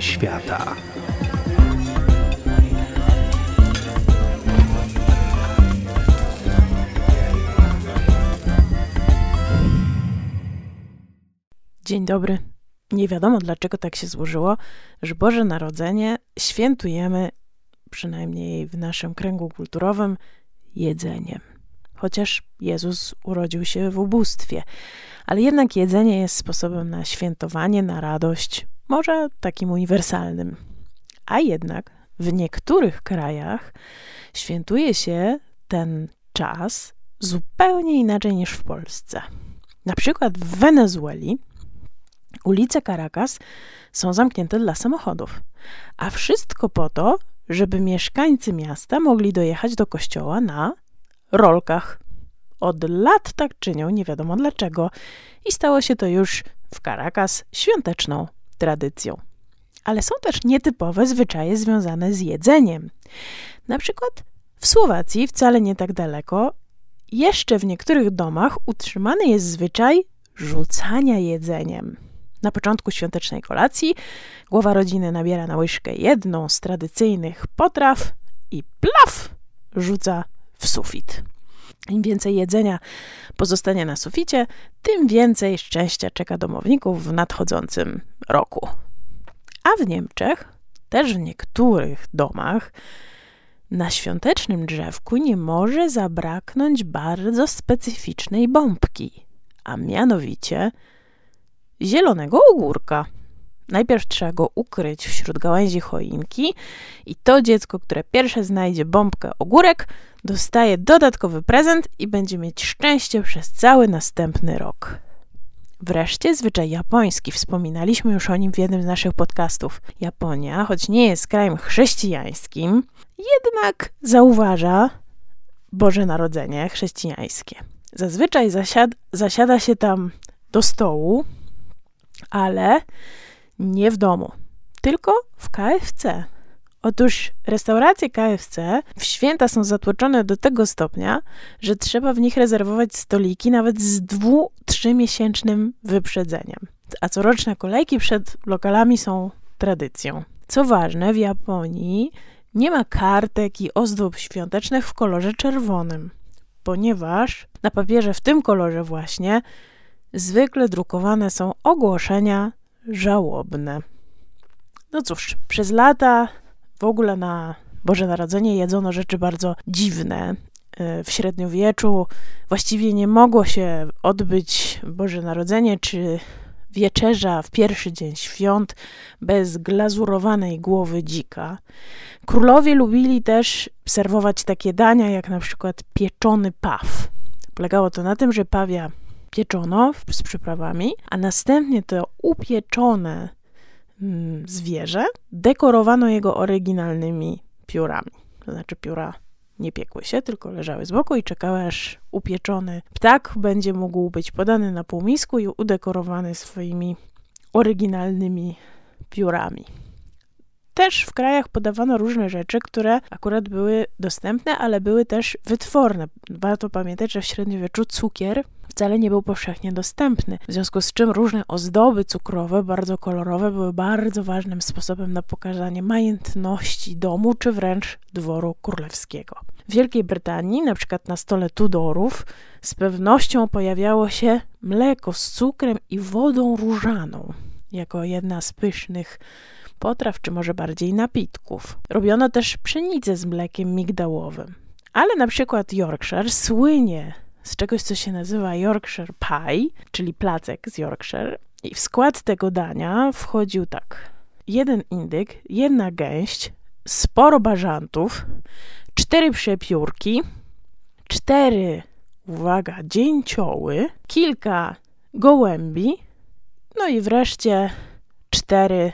Świata. Dzień dobry. Nie wiadomo dlaczego tak się złożyło, że Boże Narodzenie świętujemy, przynajmniej w naszym kręgu kulturowym, jedzeniem. Chociaż Jezus urodził się w ubóstwie, ale jednak jedzenie jest sposobem na świętowanie, na radość, może takim uniwersalnym. A jednak w niektórych krajach świętuje się ten czas zupełnie inaczej niż w Polsce. Na przykład w Wenezueli ulice Caracas są zamknięte dla samochodów, a wszystko po to, żeby mieszkańcy miasta mogli dojechać do kościoła na rolkach. Od lat tak czynią, nie wiadomo dlaczego, i stało się to już w Caracas świąteczną tradycją. Ale są też nietypowe zwyczaje związane z jedzeniem. Na przykład w Słowacji, wcale nie tak daleko, jeszcze w niektórych domach utrzymany jest zwyczaj rzucania jedzeniem. Na początku świątecznej kolacji głowa rodziny nabiera na łyżkę jedną z tradycyjnych potraw i plaf rzuca w sufit. Im więcej jedzenia pozostanie na suficie, tym więcej szczęścia czeka domowników w nadchodzącym roku. A w Niemczech, też w niektórych domach, na świątecznym drzewku nie może zabraknąć bardzo specyficznej bombki, a mianowicie zielonego ogórka. Najpierw trzeba go ukryć wśród gałęzi choinki i to dziecko, które pierwsze znajdzie bombkę ogórek, dostaje dodatkowy prezent i będzie mieć szczęście przez cały następny rok. Wreszcie zwyczaj japoński. Wspominaliśmy już o nim w jednym z naszych podcastów. Japonia, choć nie jest krajem chrześcijańskim, jednak zauważa Boże Narodzenie chrześcijańskie. Zazwyczaj zasiad zasiada się tam do stołu, ale nie w domu, tylko w KFC. Otóż restauracje KFC w święta są zatłoczone do tego stopnia, że trzeba w nich rezerwować stoliki nawet z dwu, trzymiesięcznym wyprzedzeniem. A coroczne kolejki przed lokalami są tradycją. Co ważne, w Japonii nie ma kartek i ozdób świątecznych w kolorze czerwonym, ponieważ na papierze w tym kolorze właśnie zwykle drukowane są ogłoszenia żałobne. No cóż, przez lata w ogóle na Boże Narodzenie jedzono rzeczy bardzo dziwne. E, w średniowieczu właściwie nie mogło się odbyć Boże Narodzenie czy wieczerza w pierwszy dzień świąt bez glazurowanej głowy dzika. Królowie lubili też serwować takie dania jak na przykład pieczony paw. Polegało to na tym, że pawia pieczono z przyprawami, a następnie to upieczone mm, zwierzę dekorowano jego oryginalnymi piórami. To znaczy pióra nie piekły się, tylko leżały z boku i czekały, aż upieczony ptak będzie mógł być podany na półmisku i udekorowany swoimi oryginalnymi piórami. Też w krajach podawano różne rzeczy, które akurat były dostępne, ale były też wytworne. Warto pamiętać, że w średniowieczu cukier wcale nie był powszechnie dostępny, w związku z czym różne ozdoby cukrowe, bardzo kolorowe, były bardzo ważnym sposobem na pokazanie majętności domu, czy wręcz dworu królewskiego. W Wielkiej Brytanii, na przykład na stole Tudorów, z pewnością pojawiało się mleko z cukrem i wodą różaną, jako jedna z pysznych potraw, czy może bardziej napitków. Robiono też pszenicę z mlekiem migdałowym. Ale na przykład Yorkshire słynie z czegoś, co się nazywa Yorkshire Pie, czyli placek z Yorkshire. I w skład tego dania wchodził tak: jeden indyk, jedna gęść, sporo bażantów, cztery przepiórki, cztery, uwaga, dzięcioły, kilka gołębi, no i wreszcie cztery,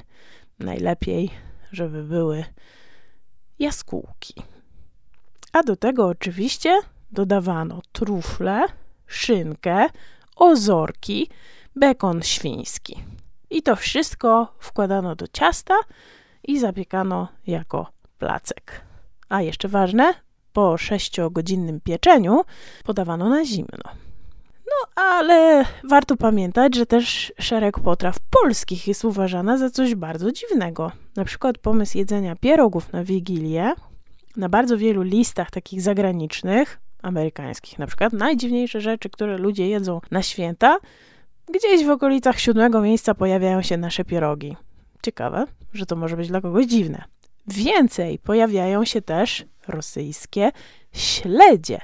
najlepiej, żeby były jaskółki. A do tego oczywiście dodawano trufle, szynkę, ozorki, bekon świński. I to wszystko wkładano do ciasta i zapiekano jako placek. A jeszcze ważne, po sześciogodzinnym pieczeniu podawano na zimno. No ale warto pamiętać, że też szereg potraw polskich jest uważana za coś bardzo dziwnego. Na przykład pomysł jedzenia pierogów na Wigilię na bardzo wielu listach takich zagranicznych, amerykańskich na przykład, najdziwniejsze rzeczy, które ludzie jedzą na święta, gdzieś w okolicach siódmego miejsca pojawiają się nasze pierogi. Ciekawe, że to może być dla kogoś dziwne. Więcej pojawiają się też rosyjskie śledzie.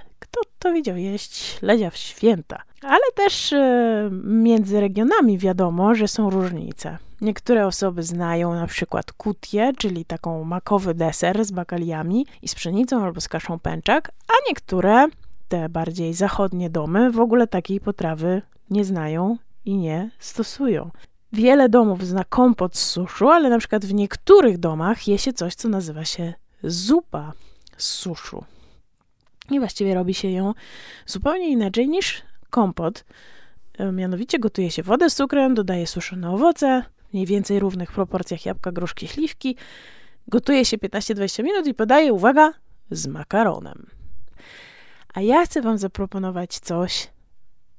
To widział jeść śledzia w święta? Ale też e, między regionami wiadomo, że są różnice. Niektóre osoby znają na przykład kutię, czyli taką makowy deser z bakaliami i z pszenicą albo z kaszą pęczak, a niektóre, te bardziej zachodnie domy, w ogóle takiej potrawy nie znają i nie stosują. Wiele domów zna kompot z suszu, ale na przykład w niektórych domach je się coś, co nazywa się zupa z suszu. I właściwie robi się ją zupełnie inaczej niż kompot. E, mianowicie gotuje się wodę z cukrem, dodaje suszone owoce, mniej więcej równych proporcjach jabłka, gruszki, śliwki. Gotuje się 15-20 minut i podaje, uwaga, z makaronem. A ja chcę Wam zaproponować coś,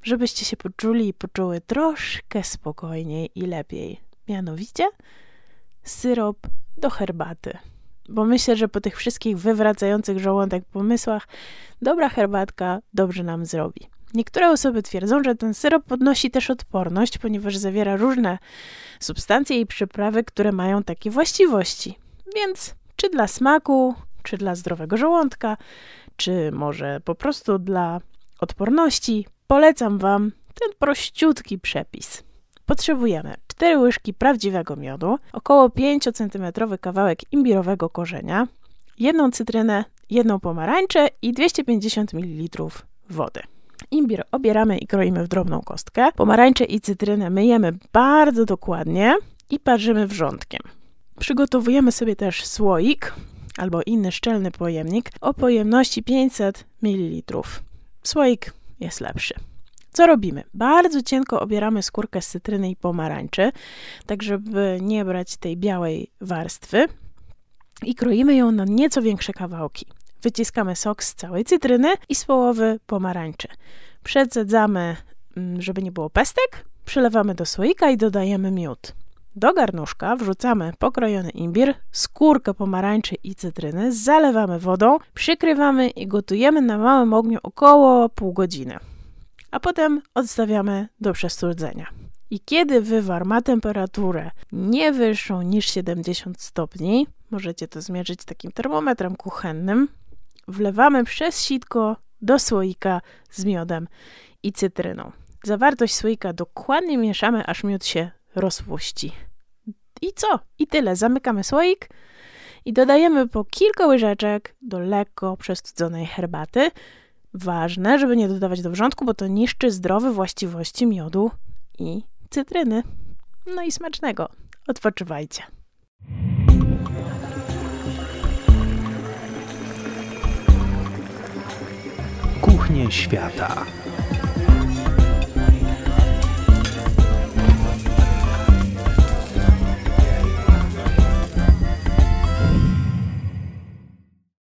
żebyście się poczuli i poczuły troszkę spokojniej i lepiej. Mianowicie syrop do herbaty. Bo myślę, że po tych wszystkich wywracających żołądek pomysłach, dobra herbatka dobrze nam zrobi. Niektóre osoby twierdzą, że ten syrop podnosi też odporność, ponieważ zawiera różne substancje i przyprawy, które mają takie właściwości. Więc czy dla smaku, czy dla zdrowego żołądka, czy może po prostu dla odporności, polecam Wam ten prościutki przepis. Potrzebujemy 4 łyżki prawdziwego miodu, około 5 cm kawałek imbirowego korzenia, jedną cytrynę, jedną pomarańczę i 250 ml wody. Imbir obieramy i kroimy w drobną kostkę. Pomarańcze i cytrynę myjemy bardzo dokładnie i parzymy wrzątkiem. Przygotowujemy sobie też słoik albo inny szczelny pojemnik o pojemności 500 ml. Słoik jest lepszy. Co robimy? Bardzo cienko obieramy skórkę z cytryny i pomarańczy, tak żeby nie brać tej białej warstwy i kroimy ją na nieco większe kawałki. Wyciskamy sok z całej cytryny i z połowy pomarańczy. Przedzadzamy, mm, żeby nie było pestek, przylewamy do słoika i dodajemy miód. Do garnuszka wrzucamy pokrojony imbir, skórkę pomarańczy i cytryny, zalewamy wodą, przykrywamy i gotujemy na małym ogniu około pół godziny. A potem odstawiamy do przestudzenia. I kiedy wywar ma temperaturę nie wyższą niż 70 stopni, możecie to zmierzyć takim termometrem kuchennym, wlewamy przez sitko do słoika z miodem i cytryną. Zawartość słoika dokładnie mieszamy, aż miód się rozpuści. I co? I tyle. Zamykamy słoik i dodajemy po kilka łyżeczek do lekko przestudzonej herbaty. Ważne, żeby nie dodawać do wrzątku, bo to niszczy zdrowe właściwości miodu i cytryny. No i smacznego. Odpoczywajcie. Kuchnie świata.